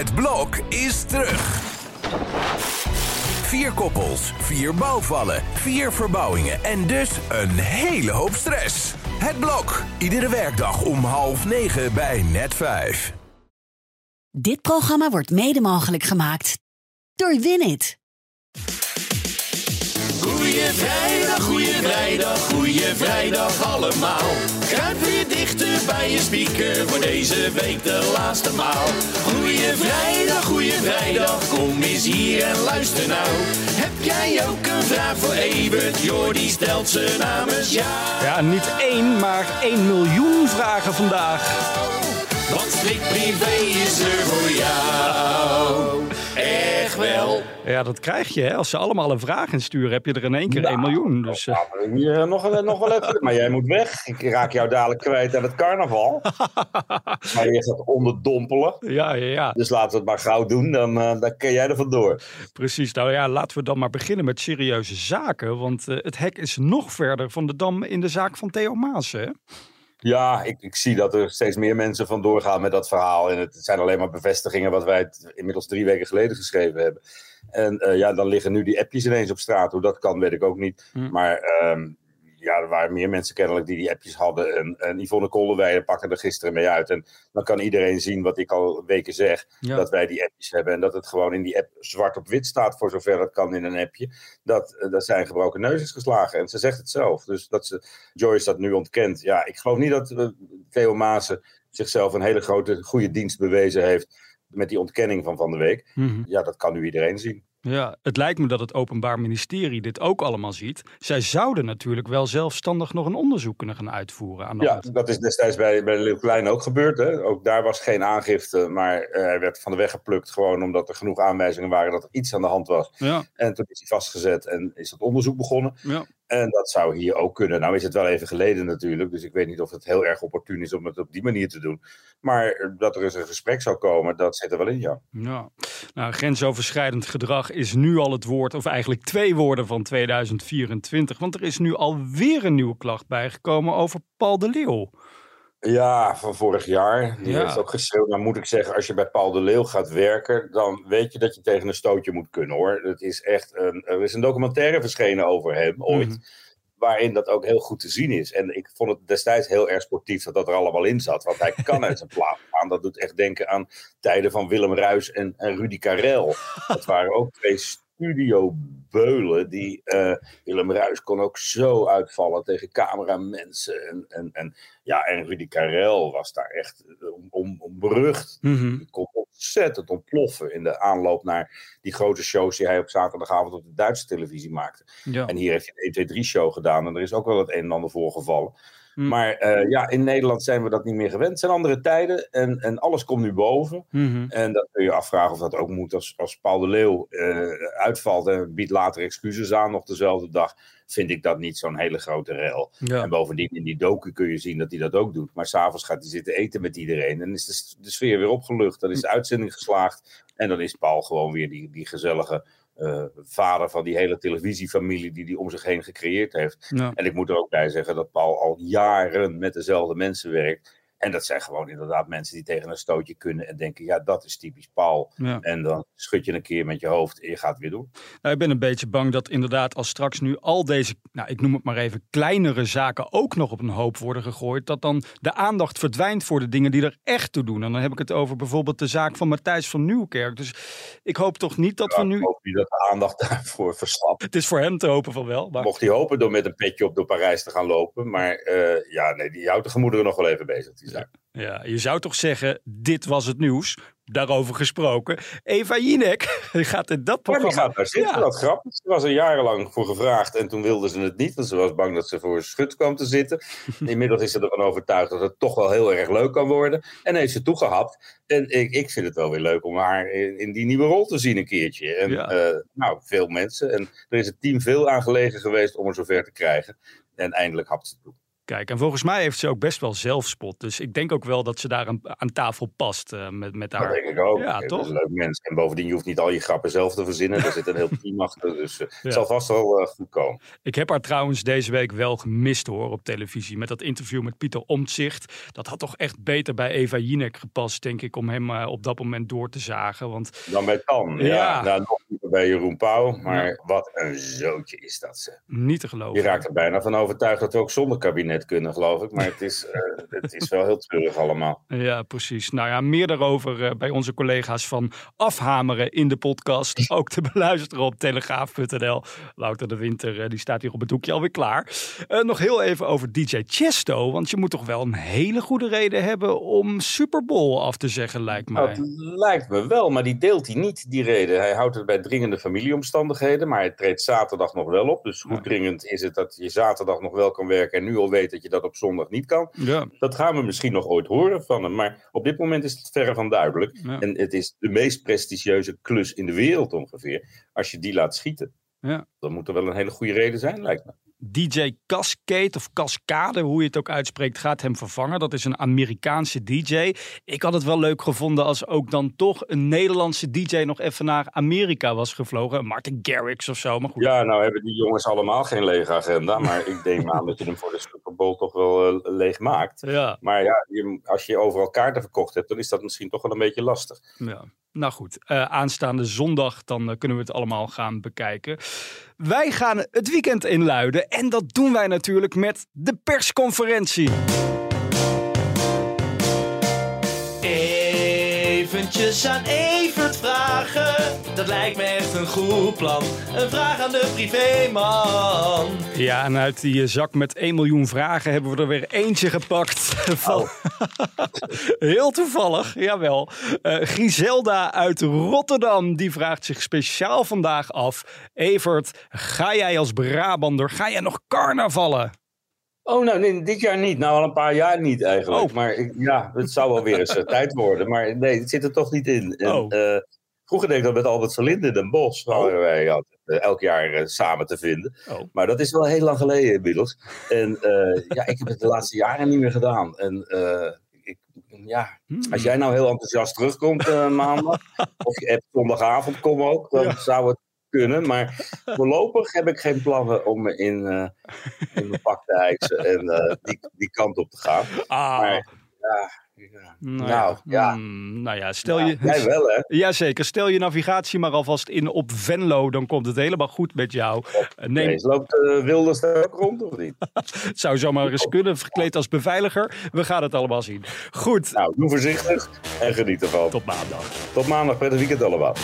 Het blok is terug. Vier koppels, vier bouwvallen, vier verbouwingen en dus een hele hoop stress. Het blok, iedere werkdag om half negen bij net vijf. Dit programma wordt mede mogelijk gemaakt door Winit. Goeie vrijdag, goeie vrijdag, goeie vrijdag allemaal. Kruip weer dichter bij je speaker voor deze week de laatste maal. Goeie vrijdag, goeie vrijdag, kom eens hier en luister nou. Heb jij ook een vraag voor Evert? Jordi stelt ze namens jou. Ja, niet één, maar één miljoen vragen vandaag. Want Slik Privé is Ja, dat krijg je. Hè? Als ze allemaal een vraag insturen, heb je er in één keer één miljoen. Dus, eh, Hier, nog, nog wel even. Maar jij moet weg. Ik raak jou dadelijk kwijt aan het carnaval. maar je gaat onderdompelen. ja, ja, ja, Dus laten we het maar gauw doen. Dan, eh, dan kun jij er vandoor. precies. Nou ja, laten we dan maar beginnen met serieuze zaken. Want eh, het hek is nog verder van de dam in de zaak van Theo Maas. Hè? Ja, ik, ik zie dat er steeds meer mensen van doorgaan met dat verhaal. En het zijn alleen maar bevestigingen wat wij inmiddels drie weken geleden geschreven hebben. En eh, ja, dan liggen nu die appjes ineens op straat. Hoe dat kan, weet ik ook niet. Hm. Maar ehm, ja, er waren meer mensen kennelijk die die appjes hadden. En, en Yvonne Kolderweijer pakte er gisteren mee uit. En dan kan iedereen zien wat ik al weken zeg. Ja. Dat wij die appjes hebben. En dat het gewoon in die app zwart op wit staat, voor zover dat kan in een appje. Dat, eh, dat zijn gebroken neus is geslagen. En ze zegt het zelf. Dus dat ze, Joyce dat nu ontkent. Ja, ik geloof niet dat eh, Theo Maassen zichzelf een hele grote, goede dienst bewezen heeft. Met die ontkenning van Van de Week. Mhm. Ja, dat kan nu iedereen zien. Ja, het lijkt me dat het Openbaar Ministerie dit ook allemaal ziet. Zij zouden natuurlijk wel zelfstandig nog een onderzoek kunnen gaan uitvoeren aan de Ja, hand. dat is destijds bij, bij Leeuw Klein ook gebeurd. Hè? Ook daar was geen aangifte, maar eh, hij werd van de weg geplukt. Gewoon omdat er genoeg aanwijzingen waren dat er iets aan de hand was. Ja, En toen is hij vastgezet en is het onderzoek begonnen. ja. En dat zou hier ook kunnen. Nou is het wel even geleden natuurlijk, dus ik weet niet of het heel erg opportun is om het op die manier te doen. Maar dat er eens een gesprek zou komen, dat zit er wel in, ja. Ja, nou, grensoverschrijdend gedrag is nu al het woord, of eigenlijk twee woorden van 2024. Want er is nu alweer een nieuwe klacht bijgekomen over Paul de Leeuw. Ja, van vorig jaar. Die Ja. heeft ook geschreeuwd. Nou moet ik zeggen, als je bij Paul de Leeuw gaat werken, dan weet je dat je tegen een stootje moet kunnen hoor. Het is echt een, er is een documentaire verschenen over hem ooit. Mhm. Waarin dat ook heel goed te zien is. En ik vond het destijds heel erg sportief dat dat er allemaal in zat. Want hij kan uit zijn plaat gaan. Dat doet echt denken aan tijden van Willem Ruis en, en Rudy Karel. Dat waren ook twee studiobeulen. Die, eh, Willem Ruis kon ook zo uitvallen tegen cameramensen. En, en, en, ja, en Rudy Karel was daar echt eh, om, om, om berucht. Mhm. Die kon ontzettend ontploffen in de aanloop naar die grote shows die hij op zaterdagavond op de Duitse televisie maakte. Ja. En hier heeft hij een 1, 2, 3 show gedaan en er is ook wel het een en ander voorgevallen. Hm. Maar eh, ja, in Nederland zijn we dat niet meer gewend. Het zijn andere tijden en, en alles komt nu boven. Mhm. En dan kun je afvragen of dat ook moet als, als Paul de Leeuw eh, uitvalt en biedt later excuses aan nog dezelfde dag. Vind ik dat niet zo'n hele grote rel. Ja. En bovendien in die docu kun je zien dat hij dat ook doet. Maar s'avonds gaat hij zitten eten met iedereen. En is de, sfeer weer opgelucht. Dan is de uitzending geslaagd. En dan is Paul gewoon weer die, die gezellige eh, vader van die hele televisiefamilie die hij om zich heen gecreëerd heeft. Ja. En ik moet er ook bij zeggen dat Paul al jaren met dezelfde mensen werkt. En dat zijn gewoon inderdaad mensen die tegen een stootje kunnen en denken, ja, dat is typisch Paul. Ja. En dan schud je een keer met je hoofd en je gaat weer door. Nou, ik ben een beetje bang dat inderdaad als straks nu al deze, nou ik noem het maar even, kleinere zaken ook nog op een hoop worden gegooid, dat dan de aandacht verdwijnt voor de dingen die er echt toe doen. En dan heb ik het over bijvoorbeeld de zaak van Matthijs van Nieuwkerk. Dus ik hoop toch niet dat we Ik nu, hoop niet dat de aandacht daarvoor verslapt. het is voor hem te hopen van wel, maar Mocht hij hopen door met een petje op door Parijs te gaan lopen. Maar eh, ja, nee, die houdt de gemoederen nog wel even bezig. Die ja, je zou toch zeggen, dit was het nieuws. Daarover gesproken. Eva Jinek gaat in dat die programma. gaat daar zitten, Ja. wat grappig. Ze was er jarenlang voor gevraagd en toen wilde ze het niet. Want ze was bang dat ze voor schut kwam te zitten. Inmiddels is ze ervan overtuigd dat het toch wel heel erg leuk kan worden. En heeft ze toegehapt. En ik, ik vind het wel weer leuk om haar in, in die nieuwe rol te zien een keertje. En Ja. eh, nou, veel mensen. En er is het team veel aan gelegen geweest om er zover te krijgen. En eindelijk hapt ze het toe. En volgens mij heeft ze ook best wel zelfspot. Dus ik denk ook wel dat ze daar aan, aan tafel past uh, met, met haar. Dat denk ik ook. Ja, toch? een leuk mens. En bovendien, je hoeft niet al je grappen zelf te verzinnen. Er zit een heel team achter. Dus uh, het zal vast wel uh, goed komen. Ik heb haar trouwens deze week wel gemist hoor op televisie. Met dat interview met Pieter Omtzigt. Dat had toch echt beter bij Eva Jinek gepast, denk ik, om hem op dat moment door te zagen. Want... Dan bij Tan. Ja, ja. Nou, nog bij Jeroen Pauw. Maar ja. wat een zootje is dat ze. Niet te geloven. Je raakt er bijna van overtuigd dat we ook zonder kabinet kunnen, geloof ik. Maar het is, uh, het is wel heel treurig allemaal. Ja, precies. Nou ja, meer daarover uh, bij onze collega's van Afhameren in de podcast. Ook te beluisteren op telegraaf.nl. Wouter de Winter, uh, die staat hier op het hoekje alweer klaar. nog heel even over DJ Chesto. Want je moet toch wel een hele goede reden hebben om Super Bowl af te zeggen, lijkt mij. Dat lijkt me wel, maar die deelt hij niet, die reden. Hij houdt het bij dringende familieomstandigheden, maar hij treedt zaterdag nog wel op. Dus hoe dringend is het dat je zaterdag nog wel kan werken en nu al weet dat je dat op zondag niet kan? Ja. Dat gaan we misschien nog ooit horen van hem, maar op dit moment is het verre van duidelijk. Ja. En het is de meest prestigieuze klus in de wereld ongeveer. Als je die laat schieten, Ja. dan moet er wel een hele goede reden zijn, lijkt me. DJ Cascade of Cascade, hoe je het ook uitspreekt, gaat hem vervangen. Dat is een Amerikaanse DJ. Ik had het wel leuk gevonden als ook dan toch een Nederlandse DJ nog even naar Amerika was gevlogen. Martin Garrix of zo, maar goed. Ja, nou hebben die jongens allemaal geen lege agenda, maar ik denk aan dat je hem voor de Super Bowl toch wel uh, leeg maakt. Ja. Maar ja, je, als je overal kaarten verkocht hebt, dan is dat misschien toch wel een beetje lastig. Ja. Nou goed, uh, aanstaande zondag dan uh, kunnen we het allemaal gaan bekijken. Wij gaan het weekend inluiden en dat doen wij natuurlijk met de persconferentie. Eventjes aan Evert vragen, dat lijkt me echt een goed plan. Een vraag aan de privéman. Ja, en uit die zak met 1 miljoen vragen hebben we er weer eentje gepakt. Van... Oh. Heel toevallig, jawel. Uh, Griselda uit Rotterdam, die vraagt zich speciaal vandaag af. Evert, ga jij als Brabander, ga jij nog carnavallen? Oh, nou, nee, dit jaar niet. Nou, al een paar jaar niet eigenlijk. Oh. Maar ik, ja, het zou wel weer eens uh, tijd worden. Maar nee, het zit er toch niet in. En, Oh. uh, vroeger deed ik dat met Albert Verlinde in Den Bosch. Waren wij altijd, uh, elk jaar samen te vinden. Oh. Maar dat is wel heel lang geleden inmiddels. En ja, ik heb het de laatste jaren niet meer gedaan. En ik, ja, Hmm. als jij nou heel enthousiast terugkomt maandag. of je hebt zondagavond, kom ook. Dan Ja. zou het kunnen. Maar voorlopig heb ik geen plannen om me in, uh, in mijn pak te hijsen en uh, die, die kant op te gaan. Ah. Maar ja, ja. Nou, nou ja. Mm, nou ja, stel Nou, je... Jij wel, hè? Jazeker, stel je navigatie maar alvast in op Venlo, dan komt het helemaal goed met jou. Uh, neem... Nee, loopt uh, Wilders daar ook rond of niet? het zou zomaar eens kunnen, verkleed als beveiliger. We gaan het allemaal zien. Goed. Nou, doe voorzichtig en geniet ervan. Tot maandag. Tot maandag, prettig weekend allemaal.